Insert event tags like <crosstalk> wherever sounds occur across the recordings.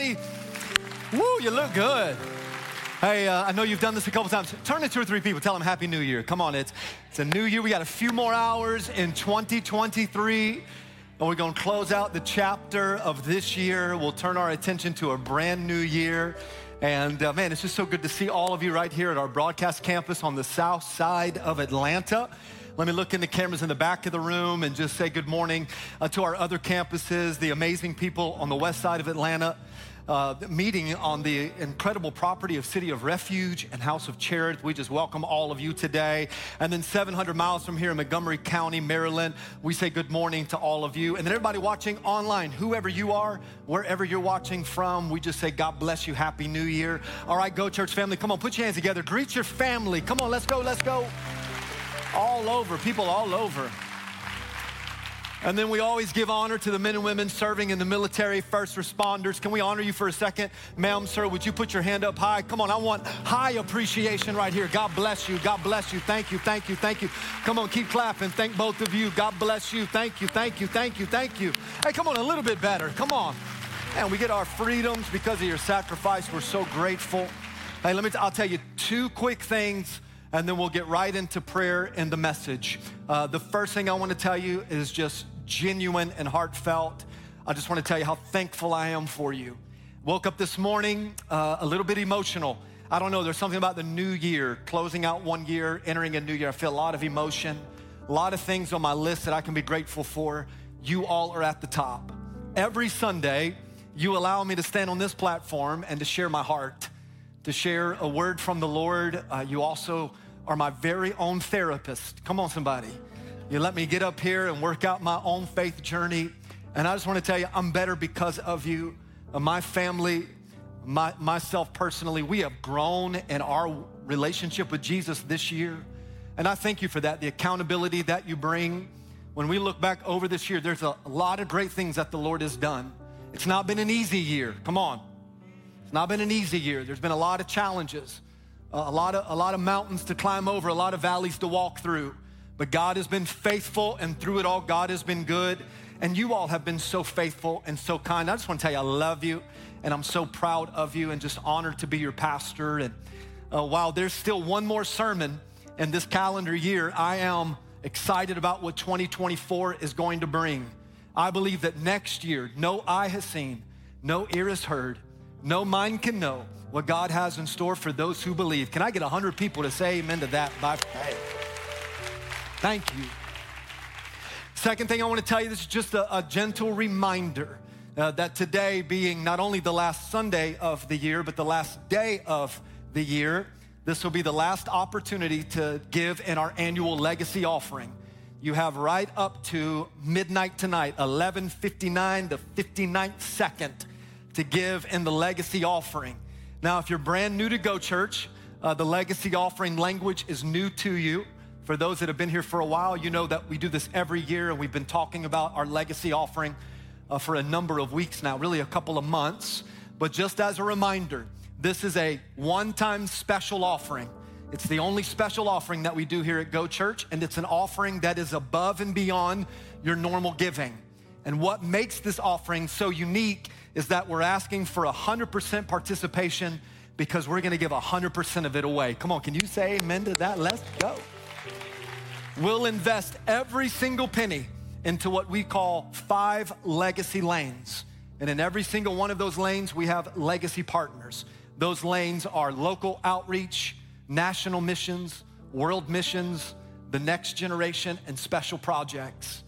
Woo, you look good. Hey, uh, I know you've done this a couple times. Turn to two or three people, tell them Happy New Year. Come on, it's, it's a new year. We got a few more hours in 2023, and we're going to close out the chapter of this year. We'll turn our attention to a brand new year. And uh, man, it's just so good to see all of you right here at our broadcast campus on the south side of Atlanta. Let me look in the cameras in the back of the room and just say good morning uh, to our other campuses, the amazing people on the west side of Atlanta uh, meeting on the incredible property of City of Refuge and House of Cherith. We just welcome all of you today. And then 700 miles from here in Montgomery County, Maryland, we say good morning to all of you. And then everybody watching online, whoever you are, wherever you're watching from, we just say God bless you, Happy New Year. All right, go church family, come on, put your hands together, greet your family. Come on, let's go, let's go. All over, people all over. And then we always give honor to the men and women serving in the military, first responders. Can we honor you for a second? Ma'am, sir, would you put your hand up high? Come on, I want high appreciation right here. God bless you. God bless you. Thank you, thank you, thank you. Come on, keep clapping. Thank both of you. God bless you. Thank you, thank you, thank you, thank you. Hey, come on, a little bit better. Come on. And we get our freedoms because of your sacrifice. We're so grateful. Hey, let me, I'll tell you two quick things and then we'll get right into prayer and the message. Uh, the first thing I want to tell you is just genuine and heartfelt. I just want to tell you how thankful I am for you. Woke up this morning uh, a little bit emotional. I don't know, there's something about the new year, closing out one year, entering a new year. I feel a lot of emotion, a lot of things on my list that I can be grateful for. You all are at the top. Every Sunday, you allow me to stand on this platform and to share my heart, to share a word from the Lord. Uh, you also are my very own therapist. Come on, somebody. You let me get up here and work out my own faith journey. And I just want to tell you, I'm better because of you. Uh, my family, my, myself personally, we have grown in our relationship with Jesus this year. And I thank you for that, the accountability that you bring. When we look back over this year, there's a lot of great things that the Lord has done. It's not been an easy year. Come on. It's not been an easy year. There's been a lot of challenges, a lot of, a lot of mountains to climb over, a lot of valleys to walk through. But God has been faithful, and through it all, God has been good. And you all have been so faithful and so kind. I just want to tell you, I love you, and I'm so proud of you, and just honored to be your pastor. And uh, while there's still one more sermon in this calendar year, I am excited about what 2024 is going to bring. I believe that next year, no eye has seen, no ear has heard, no mind can know what God has in store for those who believe. Can I get 100 people to say amen to that by faith? Thank you. Second thing I want to tell you this is just a, a gentle reminder uh, that today, being not only the last Sunday of the year, but the last day of the year, this will be the last opportunity to give in our annual legacy offering. You have right up to midnight tonight, 11:59, the 59th second, to give in the legacy offering. Now, if you're brand new to Go Church, uh, the legacy offering language is new to you. For those that have been here for a while, you know that we do this every year, and we've been talking about our legacy offering uh, for a number of weeks now, really a couple of months. But just as a reminder, this is a one time special offering. It's the only special offering that we do here at Go Church, and it's an offering that is above and beyond your normal giving. And what makes this offering so unique is that we're asking for 100% participation because we're gonna give 100% of it away. Come on, can you say amen to that? Let's go. We'll invest every single penny into what we call five legacy lanes. And in every single one of those lanes, we have legacy partners. Those lanes are local outreach, national missions, world missions, the next generation, and special projects.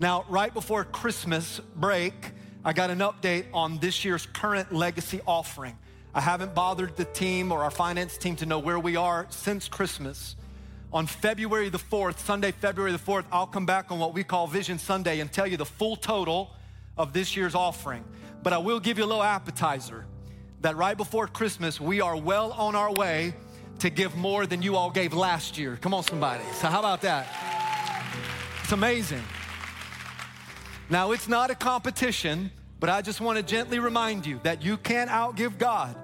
Now, right before Christmas break, I got an update on this year's current legacy offering. I haven't bothered the team or our finance team to know where we are since Christmas on February the 4th, Sunday, February the 4th, I'll come back on what we call Vision Sunday and tell you the full total of this year's offering. But I will give you a little appetizer that right before Christmas, we are well on our way to give more than you all gave last year. Come on, somebody. So, how about that? It's amazing. Now, it's not a competition, but I just want to gently remind you that you can't outgive God.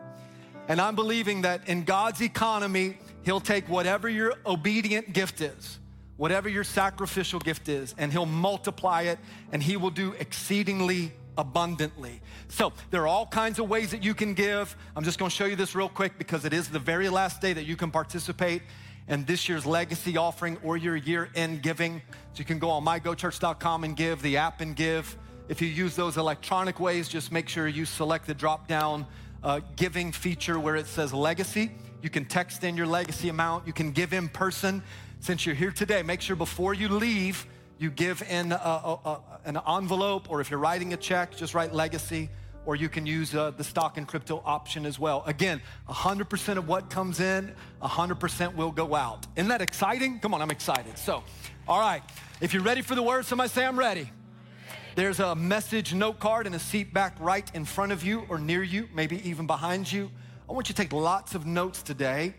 And I'm believing that in God's economy, He'll take whatever your obedient gift is, whatever your sacrificial gift is, and He'll multiply it, and He will do exceedingly abundantly. So there are all kinds of ways that you can give. I'm just gonna show you this real quick because it is the very last day that you can participate in this year's legacy offering or your year end giving. So you can go on mygochurch.com and give, the app and give. If you use those electronic ways, just make sure you select the drop down uh, giving feature where it says legacy. You can text in your legacy amount. You can give in person. Since you're here today, make sure before you leave, you give in a, a, a, an envelope, or if you're writing a check, just write legacy, or you can use uh, the stock and crypto option as well. Again, 100% of what comes in, 100% will go out. Isn't that exciting? Come on, I'm excited. So, all right, if you're ready for the word, somebody say, I'm ready. There's a message note card and a seat back right in front of you or near you, maybe even behind you. I want you to take lots of notes today.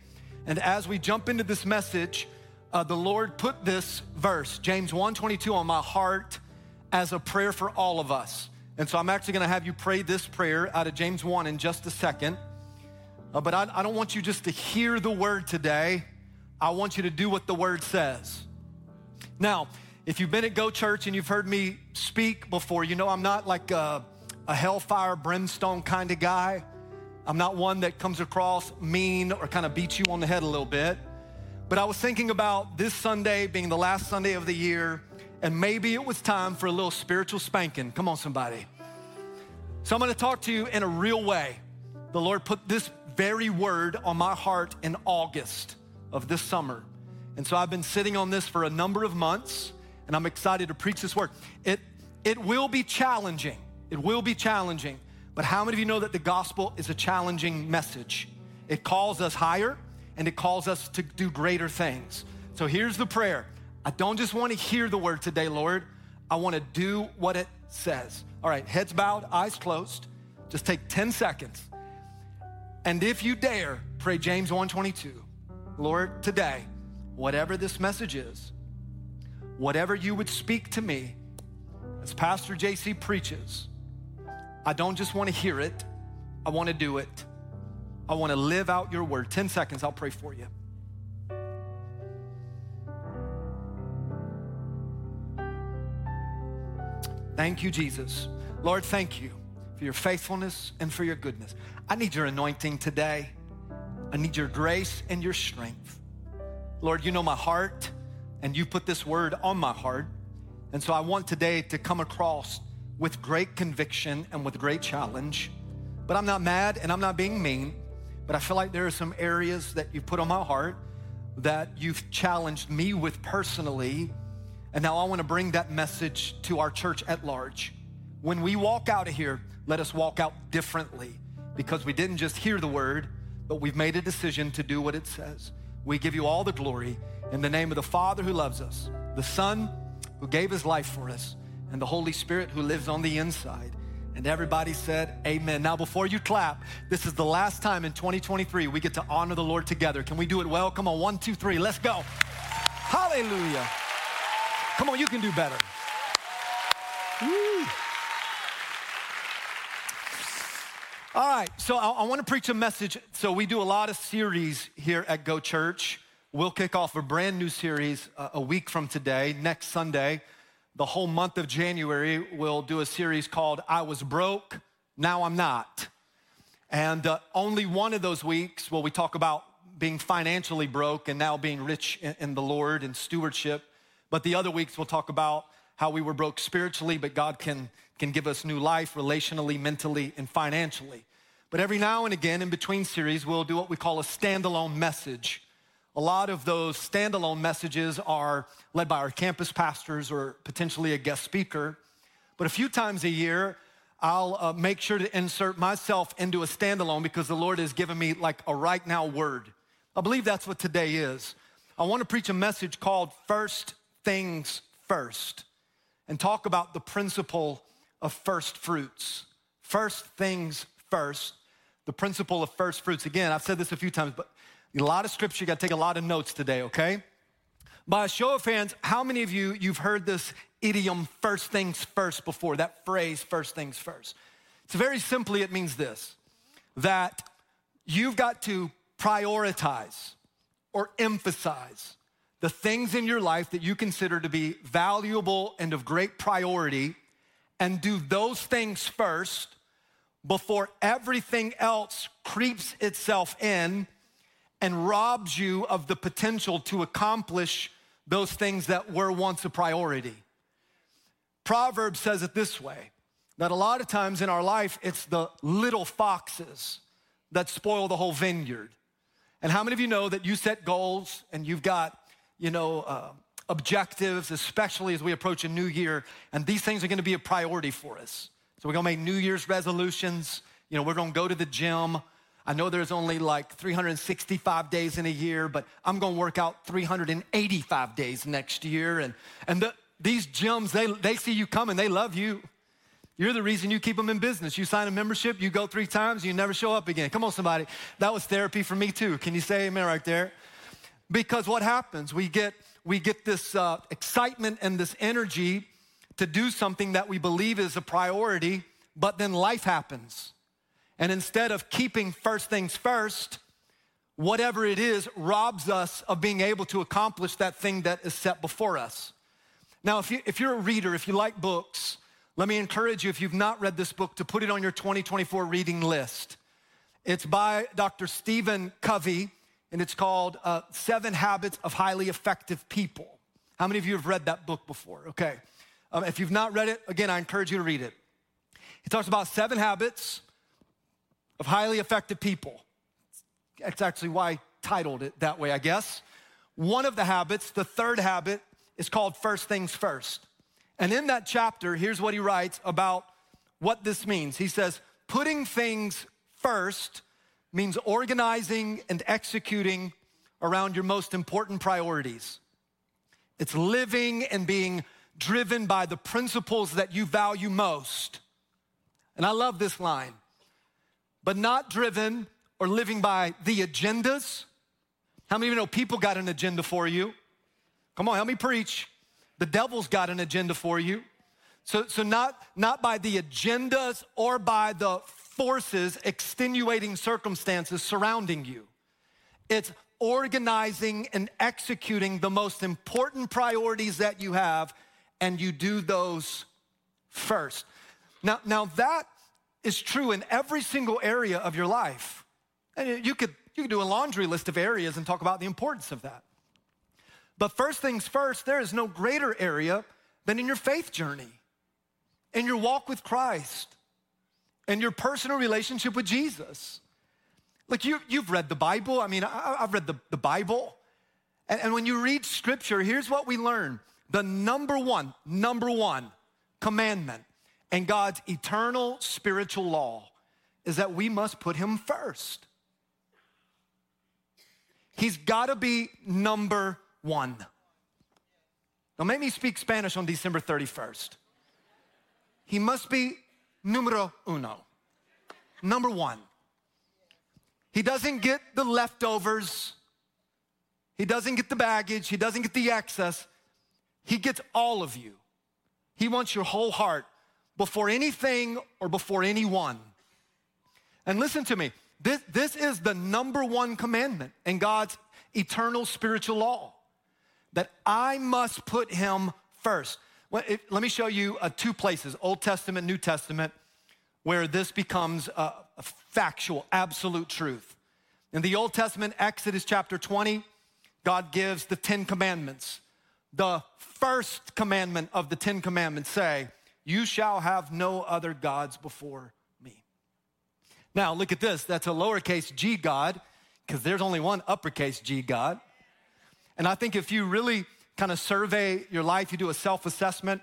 And as we jump into this message, uh, the Lord put this verse, James 1:22, on my heart as a prayer for all of us. And so I'm actually going to have you pray this prayer out of James 1 in just a second. Uh, but I, I don't want you just to hear the word today. I want you to do what the word says. Now, if you've been at Go Church and you've heard me speak before, you know I'm not like a, a hellfire, brimstone kind of guy. I'm not one that comes across mean or kind of beats you on the head a little bit. But I was thinking about this Sunday being the last Sunday of the year, and maybe it was time for a little spiritual spanking. Come on, somebody. So I'm gonna talk to you in a real way. The Lord put this very word on my heart in August of this summer. And so I've been sitting on this for a number of months and I'm excited to preach this word. It, it will be challenging. It will be challenging. But how many of you know that the gospel is a challenging message? It calls us higher and it calls us to do greater things. So here's the prayer I don't just want to hear the word today, Lord. I want to do what it says. All right, heads bowed, eyes closed. Just take 10 seconds. And if you dare, pray James 1:22. Lord, today, whatever this message is, whatever you would speak to me as Pastor JC preaches, I don't just want to hear it, I want to do it. I want to live out your word. 10 seconds, I'll pray for you. Thank you, Jesus. Lord, thank you for your faithfulness and for your goodness. I need your anointing today. I need your grace and your strength. Lord, you know my heart and you put this word on my heart. And so I want today to come across with great conviction and with great challenge. But I'm not mad and I'm not being mean, but I feel like there are some areas that you've put on my heart that you've challenged me with personally. And now I want to bring that message to our church at large. When we walk out of here, let us walk out differently because we didn't just hear the word, but we've made a decision to do what it says. We give you all the glory in the name of the Father who loves us, the Son who gave his life for us, and the Holy Spirit who lives on the inside. And everybody said, Amen. Now, before you clap, this is the last time in 2023 we get to honor the Lord together. Can we do it well? Come on, one, two, three, let's go. Hallelujah. Come on, you can do better. Woo. All right, so I, I want to preach a message. So, we do a lot of series here at Go Church. We'll kick off a brand new series uh, a week from today, next Sunday. The whole month of January, we'll do a series called I Was Broke, Now I'm Not. And uh, only one of those weeks will we talk about being financially broke and now being rich in, in the Lord and stewardship. But the other weeks, we'll talk about how we were broke spiritually, but God can, can give us new life relationally, mentally, and financially. But every now and again, in between series, we'll do what we call a standalone message a lot of those standalone messages are led by our campus pastors or potentially a guest speaker. But a few times a year, I'll uh, make sure to insert myself into a standalone because the Lord has given me like a right now word. I believe that's what today is. I want to preach a message called First Things First and talk about the principle of first fruits. First things first, the principle of first fruits. Again, I've said this a few times, but a lot of scripture, you got to take a lot of notes today, okay? By a show of hands, how many of you you've heard this idiom first things first before, that phrase first things first? It's very simply it means this that you've got to prioritize or emphasize the things in your life that you consider to be valuable and of great priority and do those things first before everything else creeps itself in and robs you of the potential to accomplish those things that were once a priority. Proverbs says it this way that a lot of times in our life, it's the little foxes that spoil the whole vineyard. And how many of you know that you set goals and you've got, you know, uh, objectives, especially as we approach a new year, and these things are gonna be a priority for us. So we're gonna make New Year's resolutions. You know, we're gonna go to the gym. I know there's only like 365 days in a year, but I'm gonna work out 385 days next year. And, and the, these gyms, they, they see you coming, they love you. You're the reason you keep them in business. You sign a membership, you go three times, you never show up again. Come on, somebody. That was therapy for me too. Can you say amen right there? Because what happens? We get we get this uh, excitement and this energy to do something that we believe is a priority, but then life happens. And instead of keeping first things first, whatever it is robs us of being able to accomplish that thing that is set before us. Now, if, you, if you're a reader, if you like books, let me encourage you, if you've not read this book, to put it on your 2024 reading list. It's by Dr. Stephen Covey, and it's called uh, Seven Habits of Highly Effective People. How many of you have read that book before? Okay. Um, if you've not read it, again, I encourage you to read it. He talks about seven habits of highly effective people. That's actually why I titled it that way, I guess. One of the habits, the third habit, is called First Things First. And in that chapter, here's what he writes about what this means. He says, putting things first means organizing and executing around your most important priorities. It's living and being driven by the principles that you value most. And I love this line, but not driven or living by the agendas. How many of you know people got an agenda for you? Come on, help me preach. The devil's got an agenda for you. So, so not, not by the agendas or by the forces, extenuating circumstances surrounding you. It's organizing and executing the most important priorities that you have, and you do those first. Now, now that is true in every single area of your life. And you could, you could do a laundry list of areas and talk about the importance of that. But first things first, there is no greater area than in your faith journey, in your walk with Christ and your personal relationship with Jesus. Like you, you've read the Bible. I mean, I, have read the, the Bible. And, and when you read scripture, here's what we learn the number one, number one commandment and God's eternal spiritual law is that we must put Him first. He's gotta be number one. Now, make me speak Spanish on December 31st. He must be numero uno. Number one. He doesn't get the leftovers. He doesn't get the baggage. He doesn't get the excess. He gets all of you. He wants your whole heart before anything or before anyone. And listen to me this, this is the number one commandment in God's eternal spiritual law that I must put Him first. Let me show you uh, two places, Old Testament, New Testament, where this becomes a, a factual, absolute truth. In the Old Testament, Exodus chapter 20, God gives the Ten Commandments. The first commandment of the Ten Commandments say, You shall have no other gods before me. Now, look at this. That's a lowercase g God, because there's only one uppercase G God. And I think if you really kind of survey your life, you do a self assessment,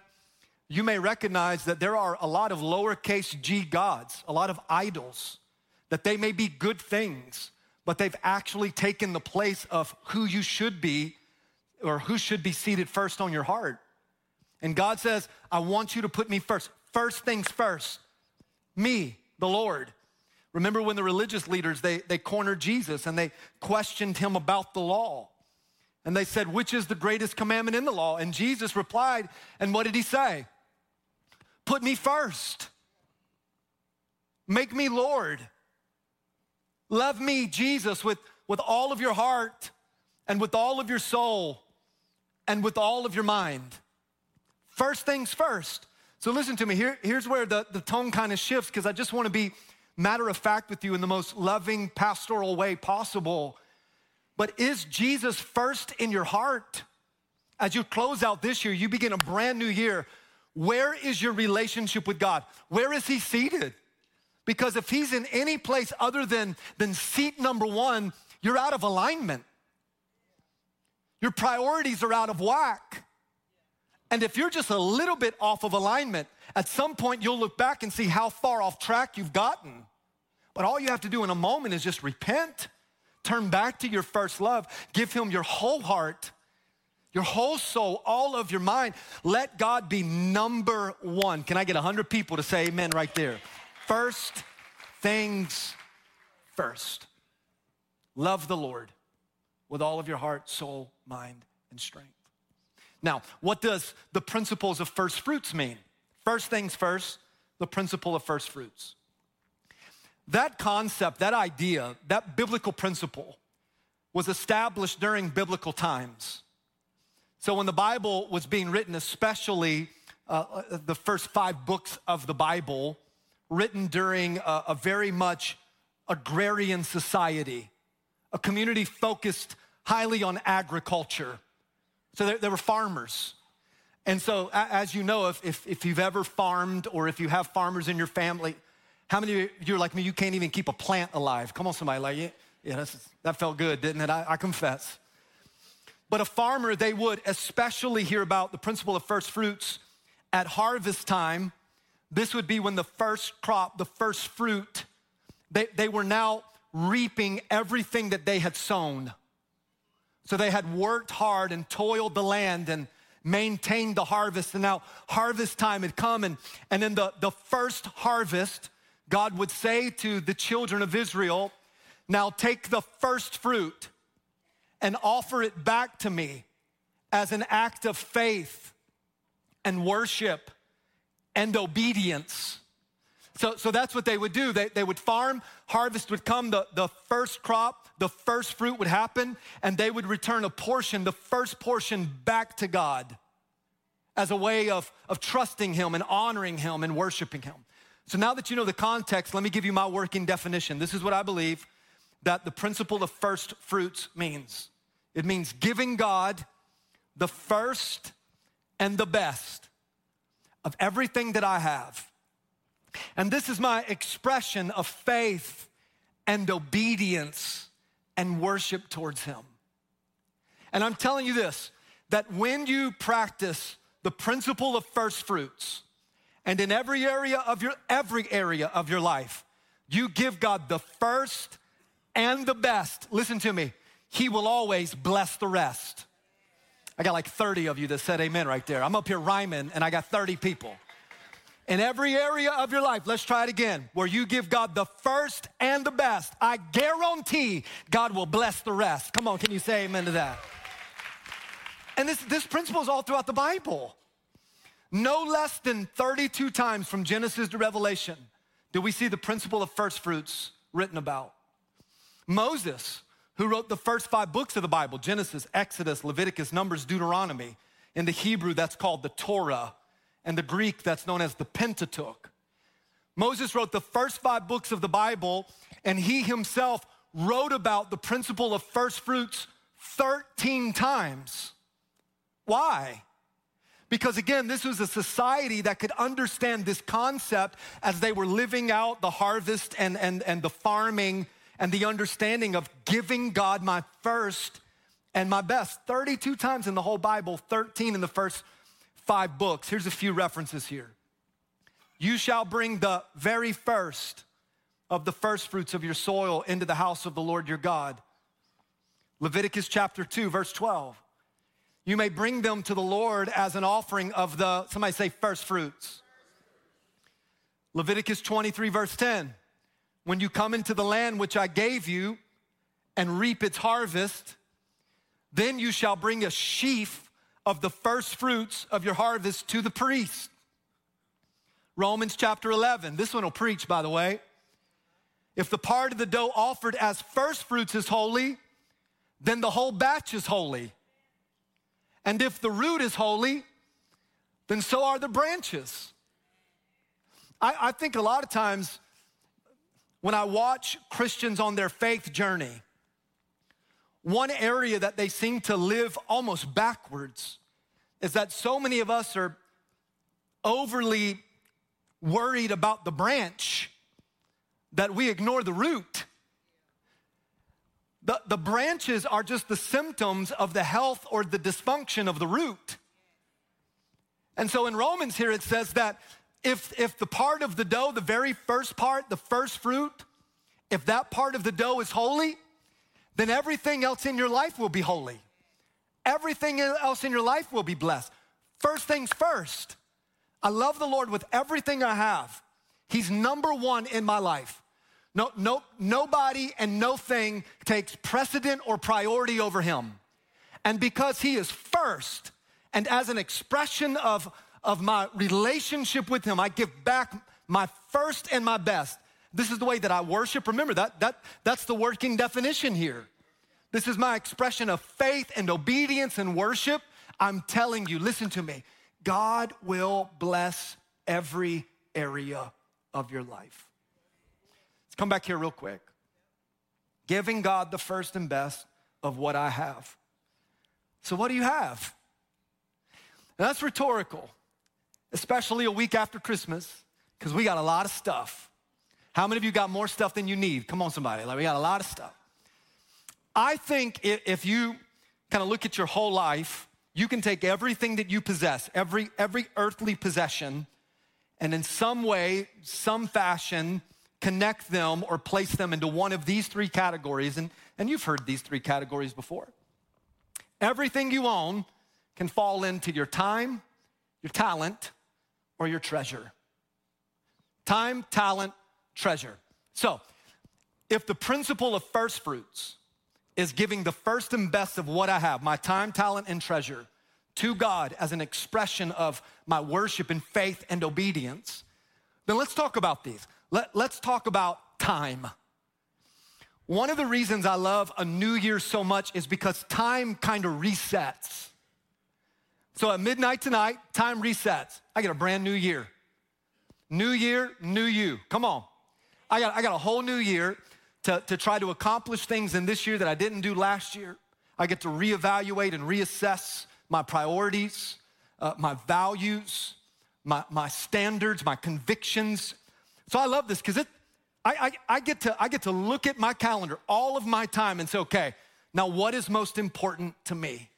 you may recognize that there are a lot of lowercase g gods, a lot of idols, that they may be good things, but they've actually taken the place of who you should be or who should be seated first on your heart. And God says, I want you to put me first. First things first. Me, the Lord. Remember when the religious leaders, they, they cornered Jesus and they questioned him about the law. And they said, Which is the greatest commandment in the law? And Jesus replied, And what did he say? Put me first. Make me Lord. Love me, Jesus, with, with all of your heart and with all of your soul and with all of your mind. First things first. So listen to me. Here, here's where the, the tone kind of shifts because I just want to be matter of fact with you in the most loving, pastoral way possible. But is Jesus first in your heart? As you close out this year, you begin a brand new year. Where is your relationship with God? Where is He seated? Because if He's in any place other than, than seat number one, you're out of alignment. Your priorities are out of whack. And if you're just a little bit off of alignment, at some point you'll look back and see how far off track you've gotten. But all you have to do in a moment is just repent, turn back to your first love, give Him your whole heart, your whole soul, all of your mind. Let God be number one. Can I get 100 people to say amen right there? First things first. Love the Lord with all of your heart, soul, mind, and strength. Now, what does the principles of first fruits mean? First things first, the principle of first fruits. That concept, that idea, that biblical principle was established during biblical times. So when the Bible was being written, especially uh, uh the first five books of the Bible, written during a, a very much agrarian society, a community focused highly on agriculture. So there, there were farmers. And so, as you know, if, if, if, you've ever farmed or if you have farmers in your family, how many of you are like me? You can't even keep a plant alive. Come on, somebody, like, yeah, yeah that felt good, didn't it? I, I confess. But a farmer, they would especially hear about the principle of first fruits at harvest time. This would be when the first crop, the first fruit, they, they were now reaping everything that they had sown. So they had worked hard and toiled the land and maintained the harvest. And now harvest time had come. And, and in the, the first harvest, God would say to the children of Israel, Now take the first fruit and offer it back to me as an act of faith and worship and obedience. So, so that's what they would do. They, they would farm, harvest would come, the, the first crop, the first fruit would happen, and they would return a portion, the first portion, back to God as a way of, of trusting Him and honoring Him and worshiping Him. So now that you know the context, let me give you my working definition. This is what I believe that the principle of first fruits means it means giving God the first and the best of everything that I have and this is my expression of faith and obedience and worship towards Him. And I'm telling you this that when you practice the principle of first fruits, and in every area of your every area of your life, you give God the first and the best. Listen to me. He will always bless the rest. I got like 30 of you that said amen right there. I'm up here rhyming and I got 30 people in every area of your life, let's try it again, where you give God the first and the best, I guarantee God will bless the rest. Come on, can you say amen to that? And this, this principle is all throughout the Bible. No less than 32 times from Genesis to Revelation do we see the principle of first fruits written about. Moses, who wrote the first five books of the Bible Genesis, Exodus, Leviticus, Numbers, Deuteronomy. In the Hebrew, that's called the Torah and the Greek that's known as the Pentateuch. Moses wrote the first five books of the Bible, and he himself wrote about the principle of first fruits 13 times. Why? Because again, this was a society that could understand this concept as they were living out the harvest and, and, and the farming and the understanding of giving God my first and my best. 32 times in the whole Bible, 13 in the first five books. Here's a few references here. You shall bring the very first of the first fruits of your soil into the house of the Lord your God. Leviticus chapter 2, verse 12. You may bring them to the Lord as an offering of the, somebody say, first fruits. Leviticus 23, verse 10. When you come into the land which I gave you and reap its harvest, then you shall bring a sheaf of the first fruits of your harvest to the priest. Romans chapter 11. This one will preach, by the way. If the part of the dough offered as first fruits is holy, then the whole batch is holy. And if the root is holy, then so are the branches. I, I think a lot of times when I watch Christians on their faith journey, one area that they seem to live almost backwards is that so many of us are overly worried about the branch that we ignore the root. The, the branches are just the symptoms of the health or the dysfunction of the root. And so in Romans here it says that if, if the part of the dough, the very first part, the first fruit, if that part of the dough is holy, then everything else in your life will be holy. Everything else in your life will be blessed. First things first. I love the Lord with everything I have. He's number one in my life. No, no, nobody and no thing takes precedent or priority over him. And because he is first, and as an expression of, of my relationship with him, I give back my first and my best. This is the way that I worship. Remember that, that that's the working definition here. This is my expression of faith and obedience and worship. I'm telling you, listen to me. God will bless every area of your life. Let's come back here real quick. Giving God the first and best of what I have. So, what do you have? Now, that's rhetorical, especially a week after Christmas, because we got a lot of stuff. How many of you got more stuff than you need? Come on, somebody. Like, we got a lot of stuff. I think if you kind of look at your whole life, you can take everything that you possess, every, every earthly possession, and in some way, some fashion, connect them or place them into one of these three categories. And, and you've heard these three categories before. Everything you own can fall into your time, your talent, or your treasure. Time, talent, treasure. So, if the principle of first fruits is giving the first and best of what I have, my time, talent, and treasure, to God as an expression of my worship and faith and obedience, then let's talk about these. Let, let's talk about time. One of the reasons I love a new year so much is because time kind of resets. So at midnight tonight, time resets. I get a brand new year. New year, new you. Come on. I got, I got a whole new year to, to try to accomplish things in this year that I didn't do last year. I get to reevaluate and reassess my priorities, uh, my values, my, my standards, my convictions, so I love this because it, I, I, I, get to, I get to look at my calendar, all of my time, and say, okay, now what is most important to me?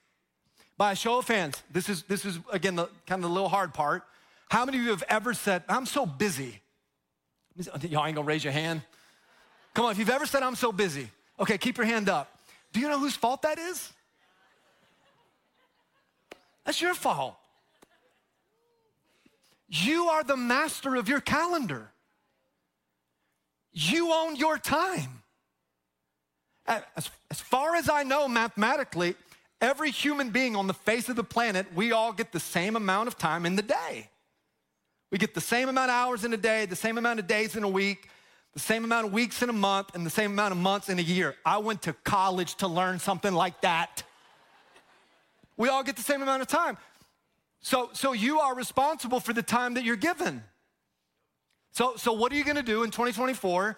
By a show of hands, this is, this is again, the kind of the little hard part. How many of you have ever said, I'm so busy? Y'all ain't gonna raise your hand. Come on, if you've ever said, I'm so busy, okay, keep your hand up. Do you know whose fault that is? That's your fault. You are the master of your calendar. You own your time. As, as far as I know, mathematically, every human being on the face of the planet, we all get the same amount of time in the day. We get the same amount of hours in a day, the same amount of days in a week, the same amount of weeks in a month, and the same amount of months in a year. I went to college to learn something like that. We all get the same amount of time. So, so you are responsible for the time that you're given. So, so what are you gonna do in 2024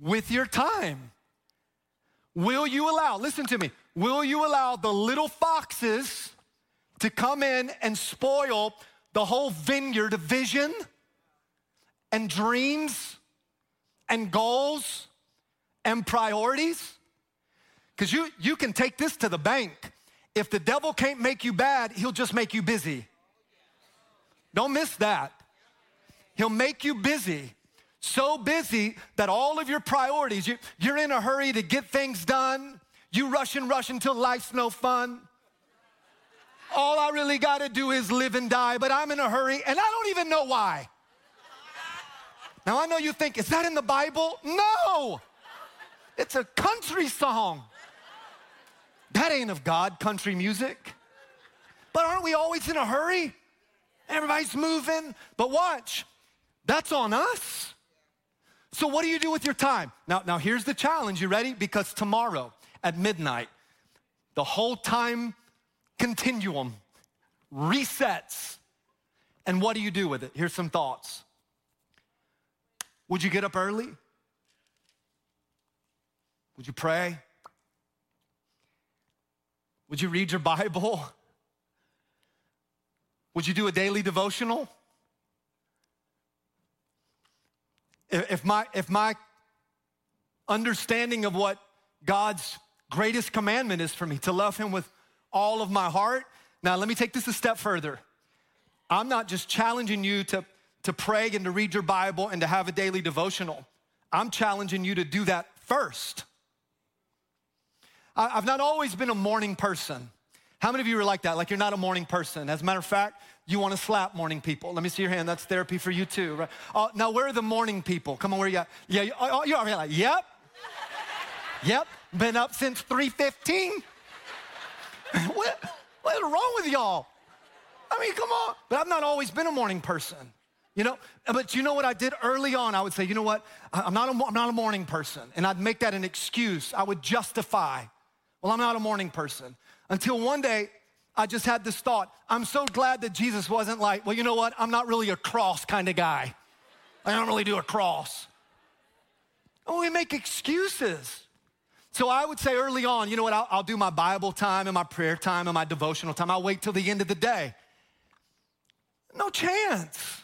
with your time? Will you allow, listen to me, will you allow the little foxes to come in and spoil the whole vineyard of vision and dreams and goals and priorities? Because you, you can take this to the bank. If the devil can't make you bad, he'll just make you busy. Don't miss that. He'll make you busy. So busy that all of your priorities, you, you're in a hurry to get things done. You rush and rush until life's no fun. All I really gotta do is live and die, but I'm in a hurry and I don't even know why. Now I know you think, is that in the Bible? No! It's a country song. That ain't of God, country music. But aren't we always in a hurry? Everybody's moving. But watch, that's on us. So, what do you do with your time? Now, now here's the challenge. You ready? Because tomorrow at midnight, the whole time continuum resets. And what do you do with it? Here's some thoughts. Would you get up early? Would you pray? Would you read your <laughs> Bible? Would you do a daily devotional? If my, if my understanding of what God's greatest commandment is for me to love Him with all of my heart. Now, let me take this a step further. I'm not just challenging you to, to pray and to read your Bible and to have a daily devotional. I'm challenging you to do that first. I've not always been a morning person. How many of you are like that? Like you're not a morning person. As a matter of fact, you want to slap morning people. Let me see your hand. That's therapy for you too, right? Uh, now, where are the morning people? Come on, where are you at? Yeah, you, oh, you're like, yep. yep, been up since 3.15. <laughs> what, what is wrong with y'all? I mean, come on. But I've not always been a morning person. You know, but you know what I did early on? I would say, you know what? I'm not a, I'm not a morning person. And I'd make that an excuse. I would justify, well, I'm not a morning person. Until one day, I just had this thought. I'm so glad that Jesus wasn't like, well, you know what? I'm not really a cross kind of guy. I don't really do a cross. Oh, we make excuses. So I would say early on, you know what? I'll, I'll, do my Bible time and my prayer time and my devotional time. I'll wait till the end of the day. No chance.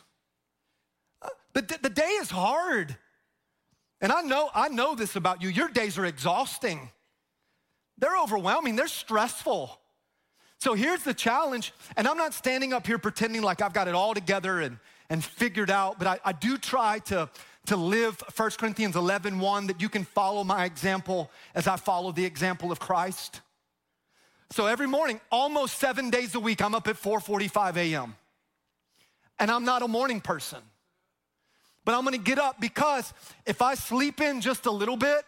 Uh, the, the day is hard. And I know, I know this about you. Your days are exhausting. They're overwhelming. They're stressful. So here's the challenge, and I'm not standing up here pretending like I've got it all together and, and figured out, but I, I do try to, to live 1 Corinthians 11, 1, that you can follow my example as I follow the example of Christ. So every morning, almost seven days a week, I'm up at 4:45 a.m. And I'm not a morning person. But I'm gonna get up because if I sleep in just a little bit,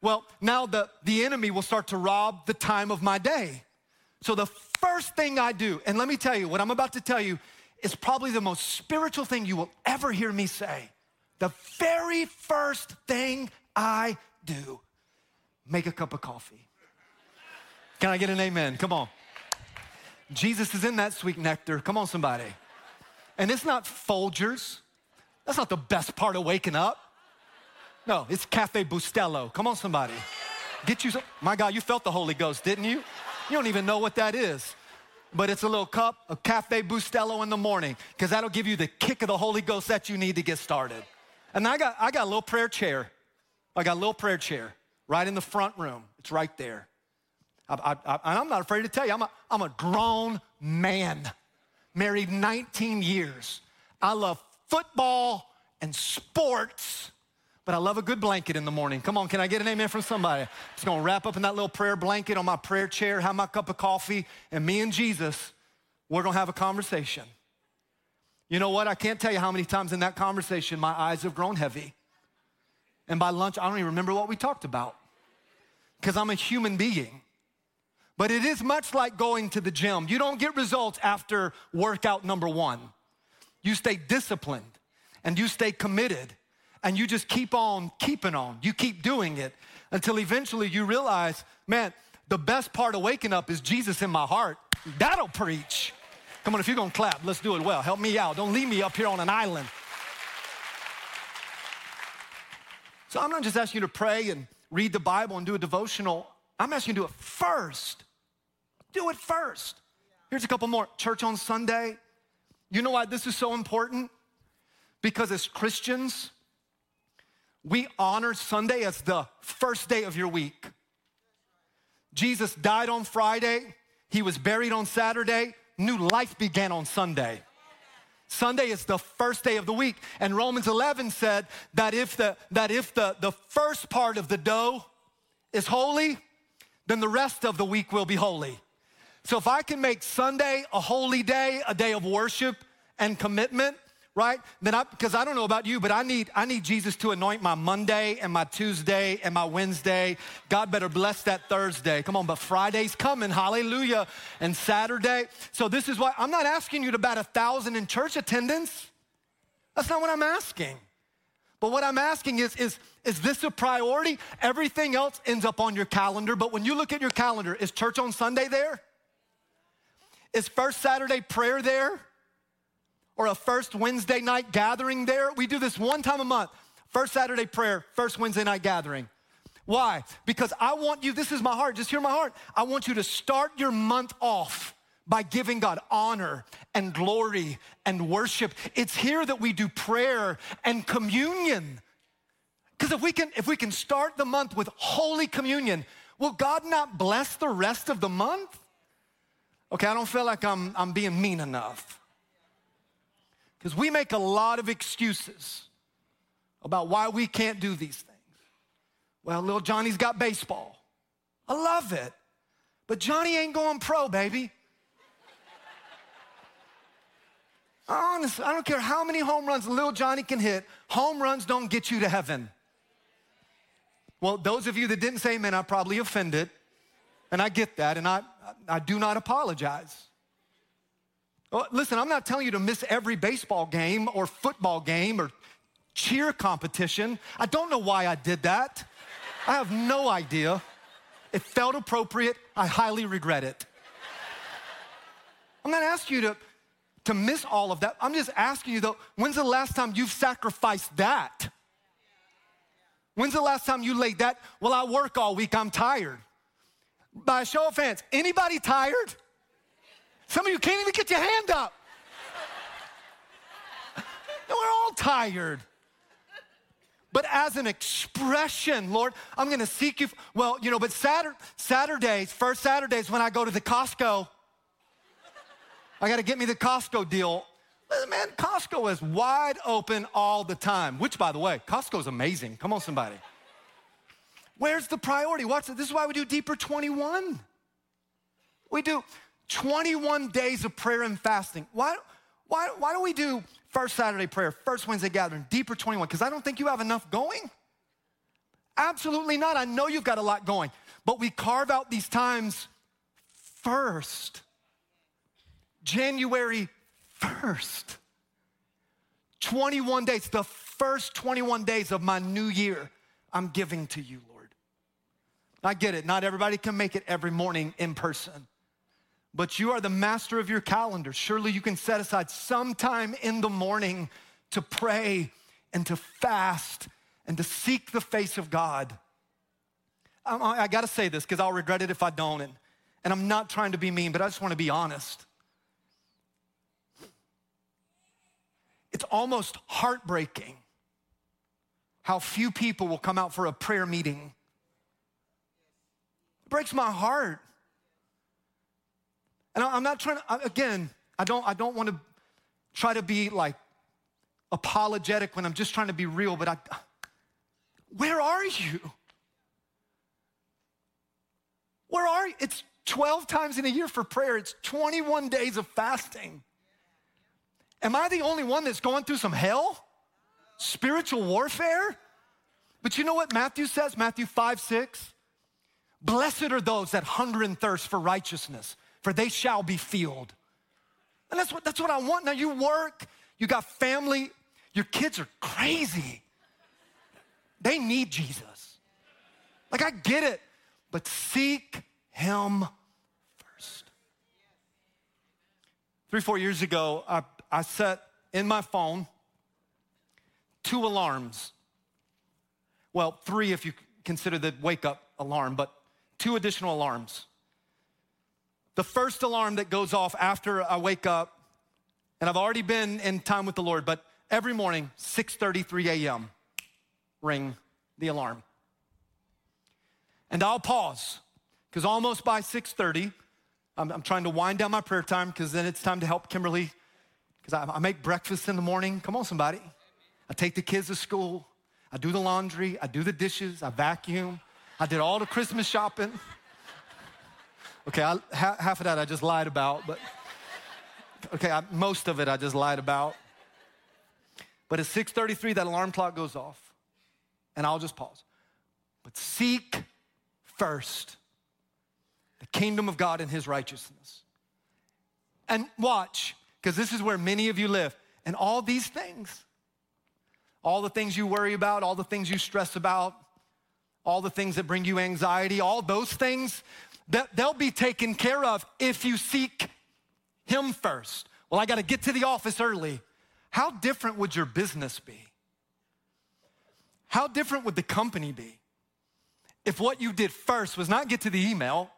well, now the, the enemy will start to rob the time of my day. So the first thing I do, and let me tell you, what I'm about to tell you is probably the most spiritual thing you will ever hear me say. The very first thing I do, make a cup of coffee. Can I get an amen? Come on. Jesus is in that sweet nectar. Come on, somebody. And it's not Folgers. That's not the best part of waking up. No, it's Cafe Bustelo. Come on, somebody. Get you some. My God, you felt the Holy Ghost, didn't you? You don't even know what that is. But it's a little cup of Cafe Bustelo in the morning because that'll give you the kick of the Holy Ghost that you need to get started. And I got, I got a little prayer chair. I got a little prayer chair right in the front room. It's right there. I, I'm not afraid to tell you, I'm a, I'm a grown man, married 19 years. I love football and sports but I love a good blanket in the morning. Come on, can I get an amen from somebody? Just gonna wrap up in that little prayer blanket on my prayer chair, have my cup of coffee, and me and Jesus, we're gonna have a conversation. You know what? I can't tell you how many times in that conversation my eyes have grown heavy. And by lunch, I don't even remember what we talked about because I'm a human being. But it is much like going to the gym. You don't get results after workout number one. You stay disciplined and you stay committed and you just keep on keeping on. You keep doing it until eventually you realize, man, the best part of waking up is Jesus in my heart. That'll preach. Come on, if you're gonna clap, let's do it well. Help me out. Don't leave me up here on an island. So I'm not just asking you to pray and read the Bible and do a devotional. I'm asking you to do it first. Do it first. Here's a couple more. Church on Sunday. You know why this is so important? Because as Christians, we honor Sunday as the first day of your week. Jesus died on Friday, he was buried on Saturday, new life began on Sunday. Sunday is the first day of the week. And Romans 11 said that if the, that if the, the first part of the dough is holy, then the rest of the week will be holy. So if I can make Sunday a holy day, a day of worship and commitment, right? Then I, because I don't know about you, but I need, I need Jesus to anoint my Monday and my Tuesday and my Wednesday. God better bless that Thursday. Come on, but Friday's coming, hallelujah, and Saturday. So this is why I'm not asking you to bat a thousand in church attendance. That's not what I'm asking. But what I'm asking is, is, is this a priority? Everything else ends up on your calendar, but when you look at your calendar, is church on Sunday there? Is first Saturday prayer there? Or a first Wednesday night gathering there. We do this one time a month. First Saturday prayer, first Wednesday night gathering. Why? Because I want you, this is my heart, just hear my heart. I want you to start your month off by giving God honor and glory and worship. It's here that we do prayer and communion. Because if we can if we can start the month with holy communion, will God not bless the rest of the month? Okay, I don't feel like I'm I'm being mean enough. Because we make a lot of excuses about why we can't do these things. Well, little Johnny's got baseball. I love it. But Johnny ain't going pro, baby. <laughs> Honestly, I don't care how many home runs little Johnny can hit, home runs don't get you to heaven. Well, those of you that didn't say amen, I probably offended. And I get that, and I, I do not apologize. Well, listen, I'm not telling you to miss every baseball game or football game or cheer competition. I don't know why I did that. I have no idea. It felt appropriate. I highly regret it. I'm not asking you to, to miss all of that. I'm just asking you, though, when's the last time you've sacrificed that? When's the last time you laid that? Well, I work all week, I'm tired. By a show of hands, anybody tired? Some of you can't even get your hand up. no, <laughs> we're all tired. But as an expression, Lord, I'm gonna seek you. Well, you know, but Saturday, Saturdays, first Saturdays when I go to the Costco, I gotta get me the Costco deal. Man, Costco is wide open all the time, which, by the way, Costco is amazing. Come on, somebody. Where's the priority? What's it? This is why we do Deeper 21. We do 21 days of prayer and fasting. Why, why, why do we do first Saturday prayer, first Wednesday gathering, Deeper 21? Because I don't think you have enough going. Absolutely not. I know you've got a lot going, but we carve out these times first. January 1st. 21 days, the first 21 days of my new year, I'm giving to you, Lord. I get it. Not everybody can make it every morning in person, but you are the master of your calendar. Surely you can set aside some time in the morning to pray and to fast and to seek the face of God. Um, I, I gotta say this because I'll regret it if I don't. And, and I'm not trying to be mean, but I just wanna be honest. It's almost heartbreaking how few people will come out for a prayer meeting. It breaks my heart. And I'm not trying to, again, I don't, I don't want to try to be like apologetic when I'm just trying to be real, but I, where are you? Where are you? It's 12 times in a year for prayer, it's 21 days of fasting. Am I the only one that's going through some hell? Spiritual warfare? But you know what Matthew says? Matthew 5 6. Blessed are those that hunger and thirst for righteousness, for they shall be filled. And that's what, that's what I want. Now you work, you got family, your kids are crazy. They need Jesus. Like, I get it, but seek Him first. Three, four years ago, I I set in my phone two alarms. Well, three if you consider the wake up alarm, but two additional alarms. The first alarm that goes off after I wake up, and I've already been in time with the Lord, but every morning, 6:33 a.m., ring the alarm. And I'll pause, because almost by 6:30, I'm, I'm trying to wind down my prayer time, because then it's time to help Kimberly because I, I make breakfast in the morning. Come on, somebody. I take the kids to school. I do the laundry. I do the dishes. I vacuum. I did all the Christmas shopping. Okay, I, half of that I just lied about, but okay, I, most of it I just lied about. But at 6:33, that alarm clock goes off, and I'll just pause. But seek first the kingdom of God and His righteousness, and watch because this is where many of you live. And all these things, all the things you worry about, all the things you stress about, all the things that bring you anxiety, all those things, that they'll be taken care of if you seek Him first. Well, I got to get to the office early. How different would your business be? how different would the company be if what you did first was not get to the email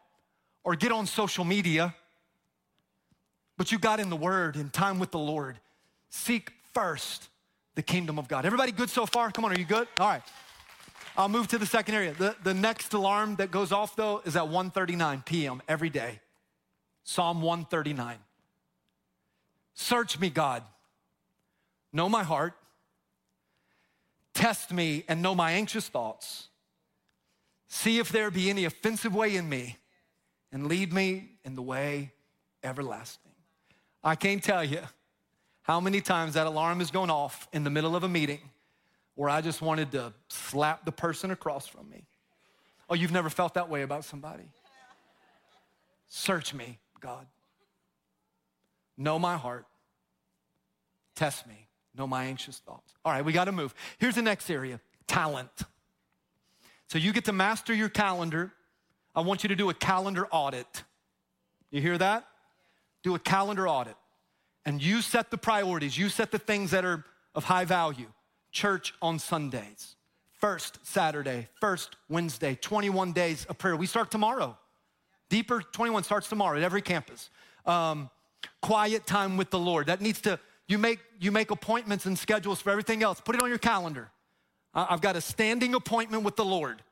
or get on social media, but you got in the Word in time with the Lord? Seek first the kingdom of God. Everybody good so far? Come on, are you good? All right. I'll move to the second area. The, the next alarm that goes off though is at 1:39 p.m. every day. Psalm 139. Search me, God. Know my heart. Test me and know my anxious thoughts. See if there be any offensive way in me and lead me in the way everlasting. I can't tell you how many times that alarm is going off in the middle of a meeting where I just wanted to slap the person across from me. Oh, you've never felt that way about somebody? Search me, God. Know my heart. Test me. Know my anxious thoughts. All right, we got to move. Here's the next area talent. So you get to master your calendar. I want you to do a calendar audit. You hear that? Do a calendar audit. And you set the priorities, you set the things that are of high value. Church on Sundays, first Saturday, first Wednesday, 21 days of prayer. We start tomorrow. Deeper 21 starts tomorrow at every campus. Um, quiet time with the Lord. That needs to, you make, you make appointments and schedules for everything else. Put it on your calendar. I've got a standing appointment with the Lord.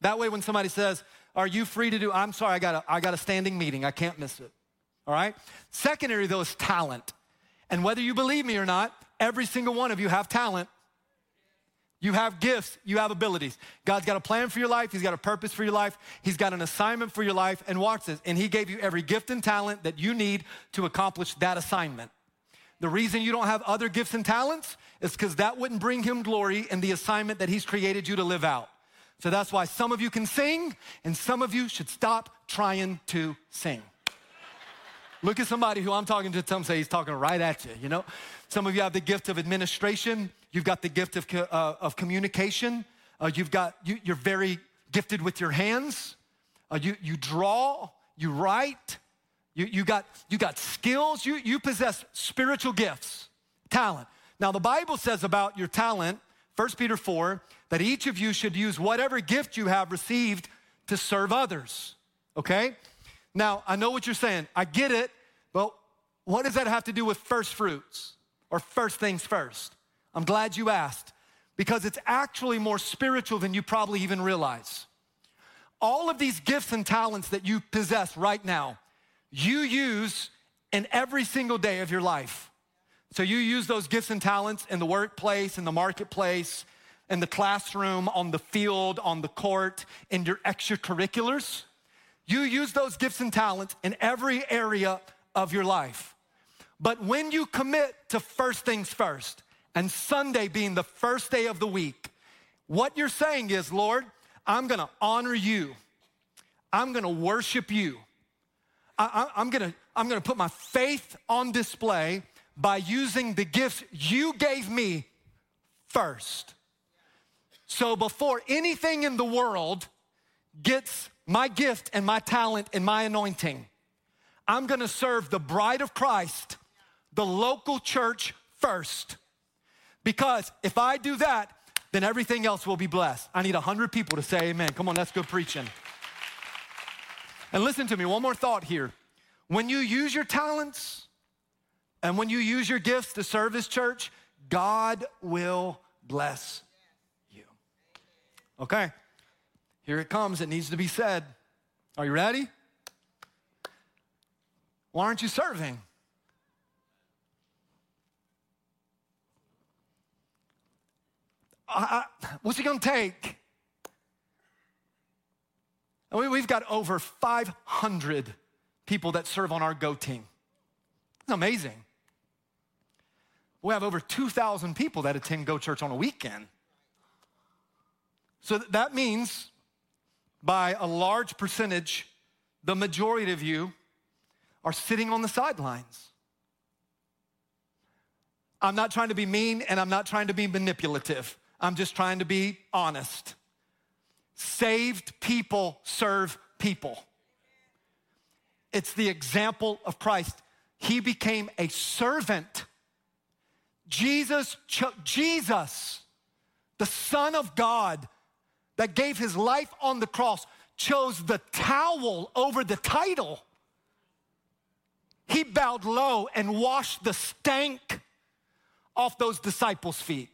That way, when somebody says, Are you free to do? I'm sorry, I got a, I got a standing meeting. I can't miss it. All right? Secondary, though, is talent. And whether you believe me or not, every single one of you have talent. You have gifts, you have abilities. God's got a plan for your life, He's got a purpose for your life, He's got an assignment for your life. And watch this, and He gave you every gift and talent that you need to accomplish that assignment. The reason you don't have other gifts and talents is because that wouldn't bring Him glory in the assignment that He's created you to live out. So that's why some of you can sing, and some of you should stop trying to sing. Look at somebody who I'm talking to, some say he's talking right at you, you know? Some of you have the gift of administration, you've got the gift of, uh, of communication, uh, you've got, you, are very gifted with your hands, uh, you, you draw, you write, you, you, got, you got skills, you, you possess spiritual gifts, talent. Now, the Bible says about your talent, 1 Peter 4, that each of you should use whatever gift you have received to serve others, okay? Now, I know what you're saying. I get it, but what does that have to do with first fruits or first things first? I'm glad you asked because it's actually more spiritual than you probably even realize. All of these gifts and talents that you possess right now, you use in every single day of your life. So you use those gifts and talents in the workplace, in the marketplace, in the classroom, on the field, on the court, in your extracurriculars. You use those gifts and talents in every area of your life. But when you commit to first things first, and Sunday being the first day of the week, what you're saying is, Lord, I'm gonna honor you. I'm gonna worship you. I, am gonna, I'm gonna put my faith on display by using the gifts you gave me first. So before anything in the world gets my gift and my talent and my anointing. I'm gonna serve the bride of Christ, the local church first. Because if I do that, then everything else will be blessed. I need 100 people to say amen. Come on, that's good preaching. And listen to me, one more thought here. When you use your talents and when you use your gifts to serve this church, God will bless you. Okay? Here it comes, it needs to be said. Are you ready? Why aren't you serving? I, I, what's it gonna take? We, we've got over 500 people that serve on our Go team. It's amazing. We have over 2,000 people that attend Go Church on a weekend. So that means by a large percentage, the majority of you are sitting on the sidelines. I'm not trying to be mean and I'm not trying to be manipulative. I'm just trying to be honest. Saved people serve people. It's the example of Christ. He became a servant. Jesus, Jesus the Son of God that gave his life on the cross, chose the towel over the title. He bowed low and washed the stank off those disciples' feet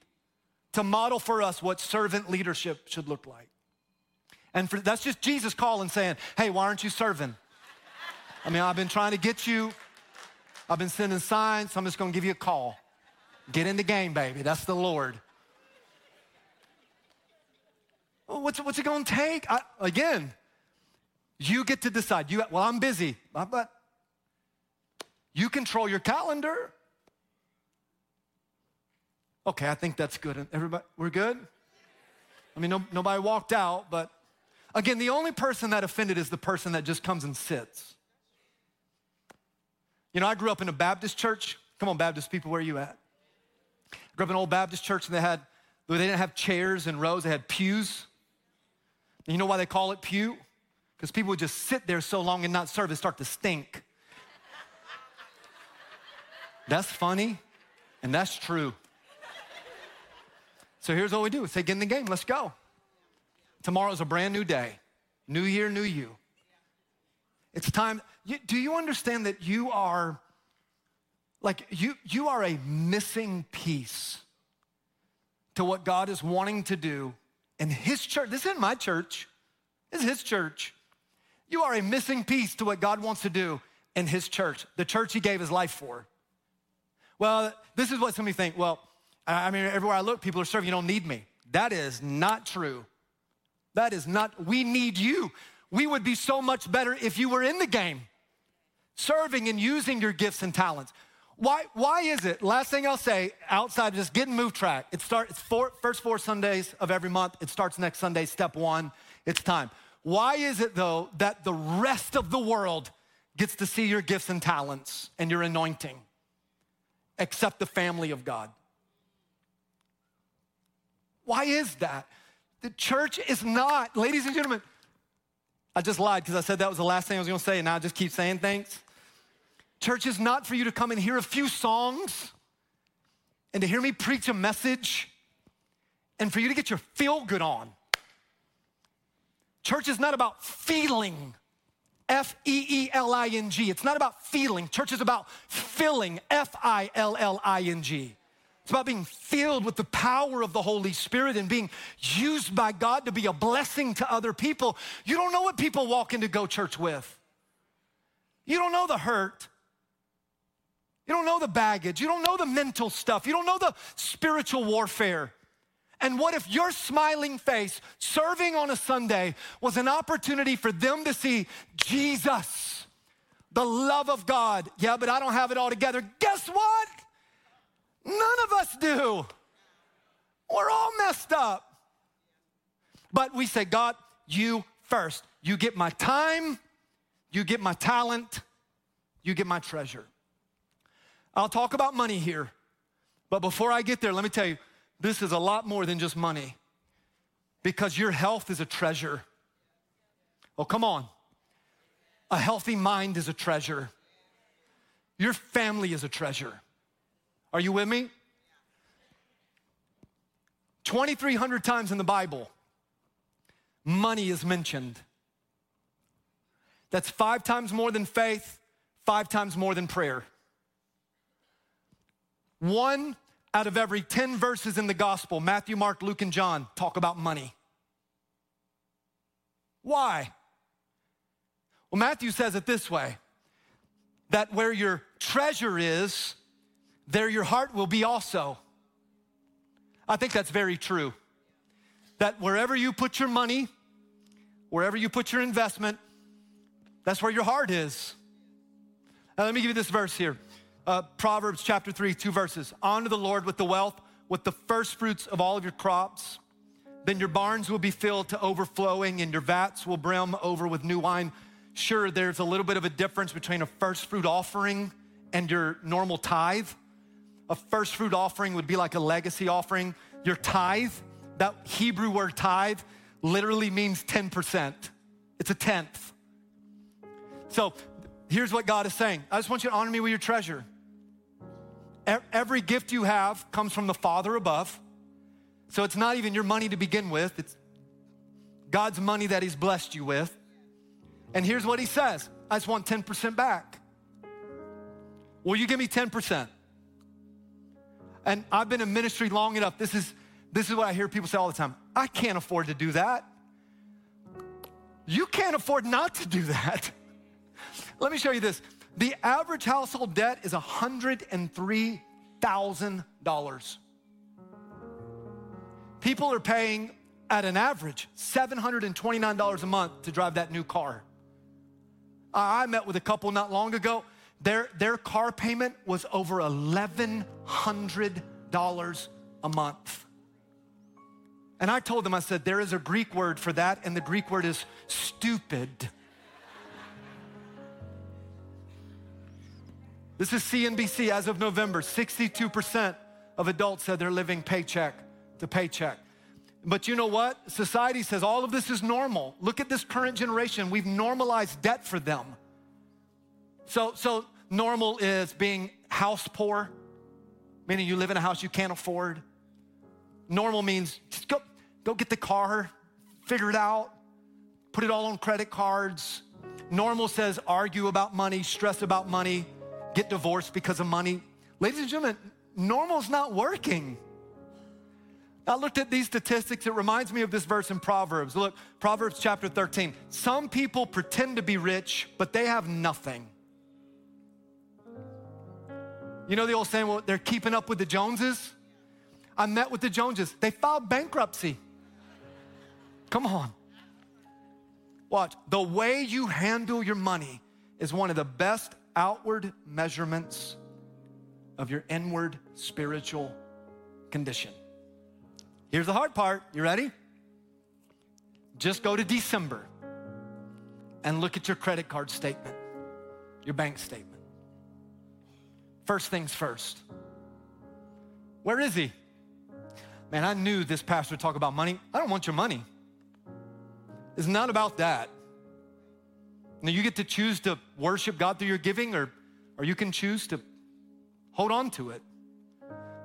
to model for us what servant leadership should look like. And for, that's just Jesus calling, saying, Hey, why aren't you serving? I mean, I've been trying to get you, I've been sending signs, so I'm just gonna give you a call. Get in the game, baby. That's the Lord. What's, what's it gonna take? I, again, you get to decide. You, well, I'm busy, but you control your calendar. Okay, I think that's good. Everybody, we're good? I mean, no, nobody walked out, but again, the only person that offended is the person that just comes and sits. You know, I grew up in a Baptist church. Come on, Baptist people, where are you at? I grew up in an old Baptist church and they had, they didn't have chairs and rows, they had pews. And you know why they call it pew? Because people would just sit there so long and not serve, it start to stink. <laughs> that's funny, and that's true. So here's what we do. Say, get in the game, let's go. Tomorrow's a brand new day. New year, new you. It's time. do you understand that you are like you you are a missing piece to what God is wanting to do in his church. This isn't my church. This is his church. You are a missing piece to what God wants to do in his church, the church he gave his life for. Well, this is what some of you think. Well, I mean, everywhere I look, people are serving, you don't need me. That is not true. That is not, we need you. We would be so much better if you were in the game, serving and using your gifts and talents. Why, why is it? Last thing I'll say, outside of just getting move track, it starts it's four, first four Sundays of every month. It starts next Sunday, step one. It's time. Why is it though that the rest of the world gets to see your gifts and talents and your anointing, except the family of God? Why is that? The church is not, ladies and gentlemen, I just lied because I said that was the last thing I was gonna say, and now I just keep saying things. Church is not for you to come and hear a few songs and to hear me preach a message and for you to get your feel good on. Church is not about feeling, F E E L I N G. It's not about feeling. Church is about filling, F I L L I N G. It's about being filled with the power of the Holy Spirit and being used by God to be a blessing to other people. You don't know what people walk into Go Church with. You don't know the hurt. You don't know the baggage. You don't know the mental stuff. You don't know the spiritual warfare. And what if your smiling face serving on a Sunday was an opportunity for them to see Jesus, the love of God? Yeah, but I don't have it all together. Guess what? None of us do. We're all messed up. But we say, God, you first. You get my time, you get my talent, you get my treasure. I'll talk about money here. But before I get there, let me tell you this is a lot more than just money because your health is a treasure. Oh, come on. A healthy mind is a treasure. Your family is a treasure. Are you with me? 2,300 times in the Bible, money is mentioned. That's five times more than faith, five times more than prayer. One out of every 10 verses in the gospel, Matthew, Mark, Luke, and John, talk about money. Why? Well, Matthew says it this way that where your treasure is, there your heart will be also. I think that's very true. That wherever you put your money, wherever you put your investment, that's where your heart is. Now, let me give you this verse here uh, Proverbs chapter 3, two verses. Honor the Lord with the wealth, with the first fruits of all of your crops. Then your barns will be filled to overflowing, and your vats will brim over with new wine. Sure, there's a little bit of a difference between a first fruit offering and your normal tithe. A first fruit offering would be like a legacy offering. Your tithe, that Hebrew word tithe, literally means 10%. It's a tenth. So here's what God is saying I just want you to honor me with your treasure. Every gift you have comes from the Father above. So it's not even your money to begin with, it's God's money that He's blessed you with. And here's what He says I just want 10% back. Will you give me 10%? And I've been in ministry long enough. This is, this is what I hear people say all the time I can't afford to do that. You can't afford not to do that. <laughs> Let me show you this. The average household debt is $103,000. People are paying at an average $729 a month to drive that new car. I met with a couple not long ago. Their, their car payment was over $1,100 a month. And I told them, I said, there is a Greek word for that, and the Greek word is stupid. This is CNBC as of November 62% of adults said they're living paycheck to paycheck. But you know what? Society says all of this is normal. Look at this current generation. We've normalized debt for them. So, so normal is being house poor, meaning you live in a house you can't afford. Normal means just go, go get the car, figure it out, put it all on credit cards. Normal says argue about money, stress about money, get divorced because of money. Ladies and gentlemen, normal's not working. I looked at these statistics. It reminds me of this verse in Proverbs. Look, Proverbs chapter 13. Some people pretend to be rich, but they have nothing. You know the old saying, well, they're keeping up with the Joneses? I met with the Joneses. They filed bankruptcy. Come on. Watch. The way you handle your money is one of the best outward measurements of your inward spiritual condition. Here's the hard part. You ready? Just go to December and look at your credit card statement, your bank statement. First things first. Where is he? Man, I knew this pastor would talk about money. I don't want your money. It's not about that. Now, you get to choose to worship God through your giving, or, or you can choose to hold on to it.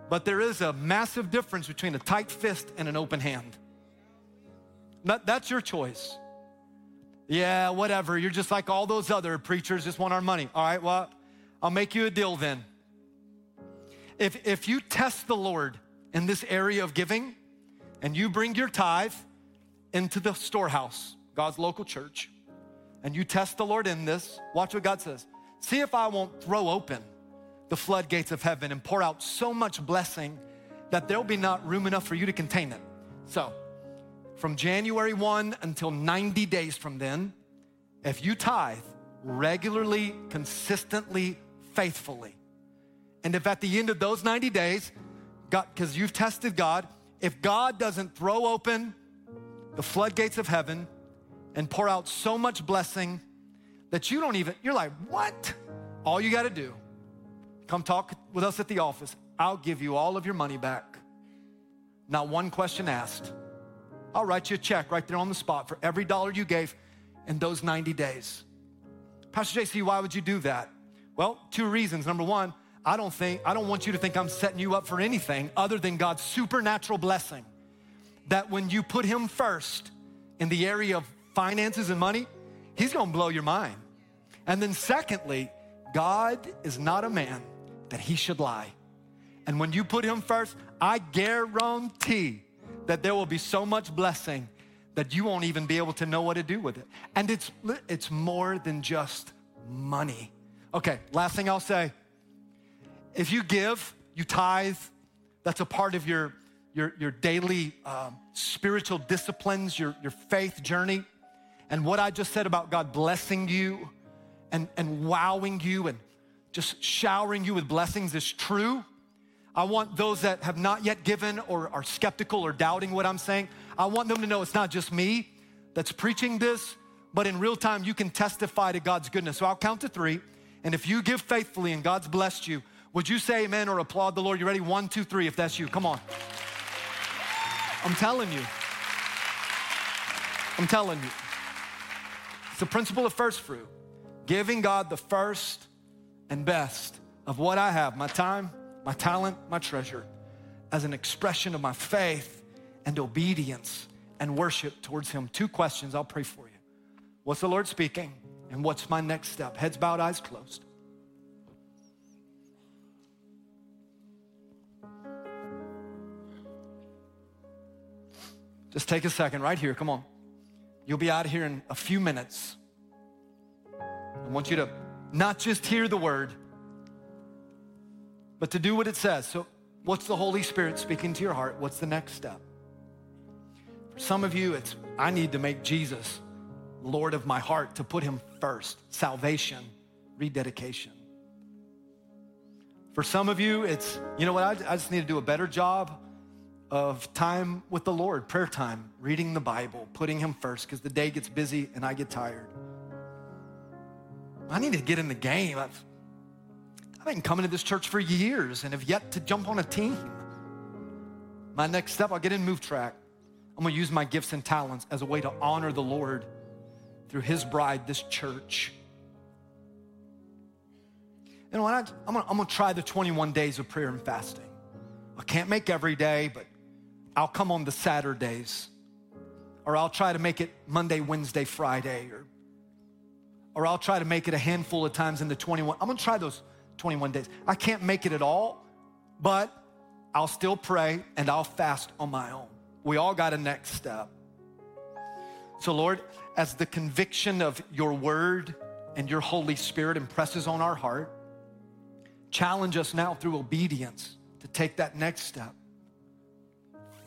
But there is a massive difference between a tight fist and an open hand. That, that's your choice. Yeah, whatever. You're just like all those other preachers, just want our money. All right, well, I'll make you a deal then. If, if you test the Lord in this area of giving and you bring your tithe into the storehouse, God's local church, and you test the Lord in this, watch what God says. See if I won't throw open the floodgates of heaven and pour out so much blessing that there'll be not room enough for you to contain it. So, from January 1 until 90 days from then, if you tithe regularly, consistently, faithfully, and if at the end of those 90 days, God, because you've tested God, if God doesn't throw open the floodgates of heaven and pour out so much blessing that you don't even, you're like, what? All you got to do Come talk with us at the office. I'll give you all of your money back. Not one question asked. I'll write you a check right there on the spot for every dollar you gave in those 90 days. Pastor JC, why would you do that? Well, two reasons. Number one, I don't think, I don't want you to think I'm setting you up for anything other than God's supernatural blessing. That when you put Him first in the area of finances and money, He's gonna blow your mind. And then, secondly, God is not a man that he should lie. And when you put him first, I guarantee that there will be so much blessing that you won't even be able to know what to do with it. And it's, it's more than just money. Okay, last thing I'll say if you give, you tithe, that's a part of your, your, your daily um, spiritual disciplines, your, your faith journey. And what I just said about God blessing you and, and wowing you and just showering you with blessings is true. I want those that have not yet given or are skeptical or doubting what I'm saying, I want them to know it's not just me that's preaching this, but in real time, you can testify to God's goodness. So I'll count to three. And if you give faithfully and God's blessed you, would you say amen or applaud the Lord? You ready? One, two, three, if that's you. Come on. I'm telling you. I'm telling you. It's the principle of first fruit. Giving God the first and best of what I have my time, my talent, my treasure as an expression of my faith and obedience and worship towards Him. Two questions, I'll pray for you. What's the Lord speaking? And what's my next step? Heads bowed, eyes closed. Just take a second right here. Come on. You'll be out of here in a few minutes. I want you to not just hear the word, but to do what it says. So, what's the Holy Spirit speaking to your heart? What's the next step? For some of you, it's I need to make Jesus Lord of my heart, to put him first. Salvation, rededication. For some of you, it's, you know what, I, I just need to do a better job of time with the Lord, prayer time, reading the Bible, putting him first, because the day gets busy and I get tired. I need to get in the game. I've, I've been coming to this church for years and have yet to jump on a team. My next step, I'll get in Move Track. I'm gonna use my gifts and talents as a way to honor the Lord through his bride, this church. You know what? I'm gonna, I'm gonna try the 21 days of prayer and fasting. I can't make every day, but I'll come on the Saturdays. Or I'll try to make it Monday, Wednesday, Friday, or, or I'll try to make it a handful of times in the 21. I'm gonna try those 21 days. I can't make it at all, but I'll still pray and I'll fast on my own. We all got a next step. So, Lord, as the conviction of your word and your Holy Spirit impresses on our heart, challenge us now through obedience to take that next step.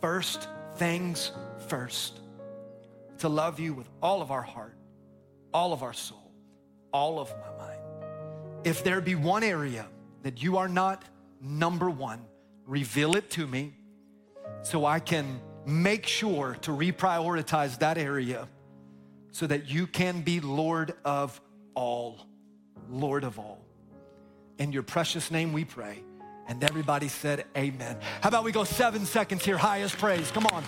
First things first, to love you with all of our heart, all of our soul, all of my mind. If there be one area that you are not number one, reveal it to me so I can make sure to reprioritize that area so that you can be Lord of all. Lord of all. In your precious name we pray. And everybody said, Amen. How about we go seven seconds here? Highest praise. Come on.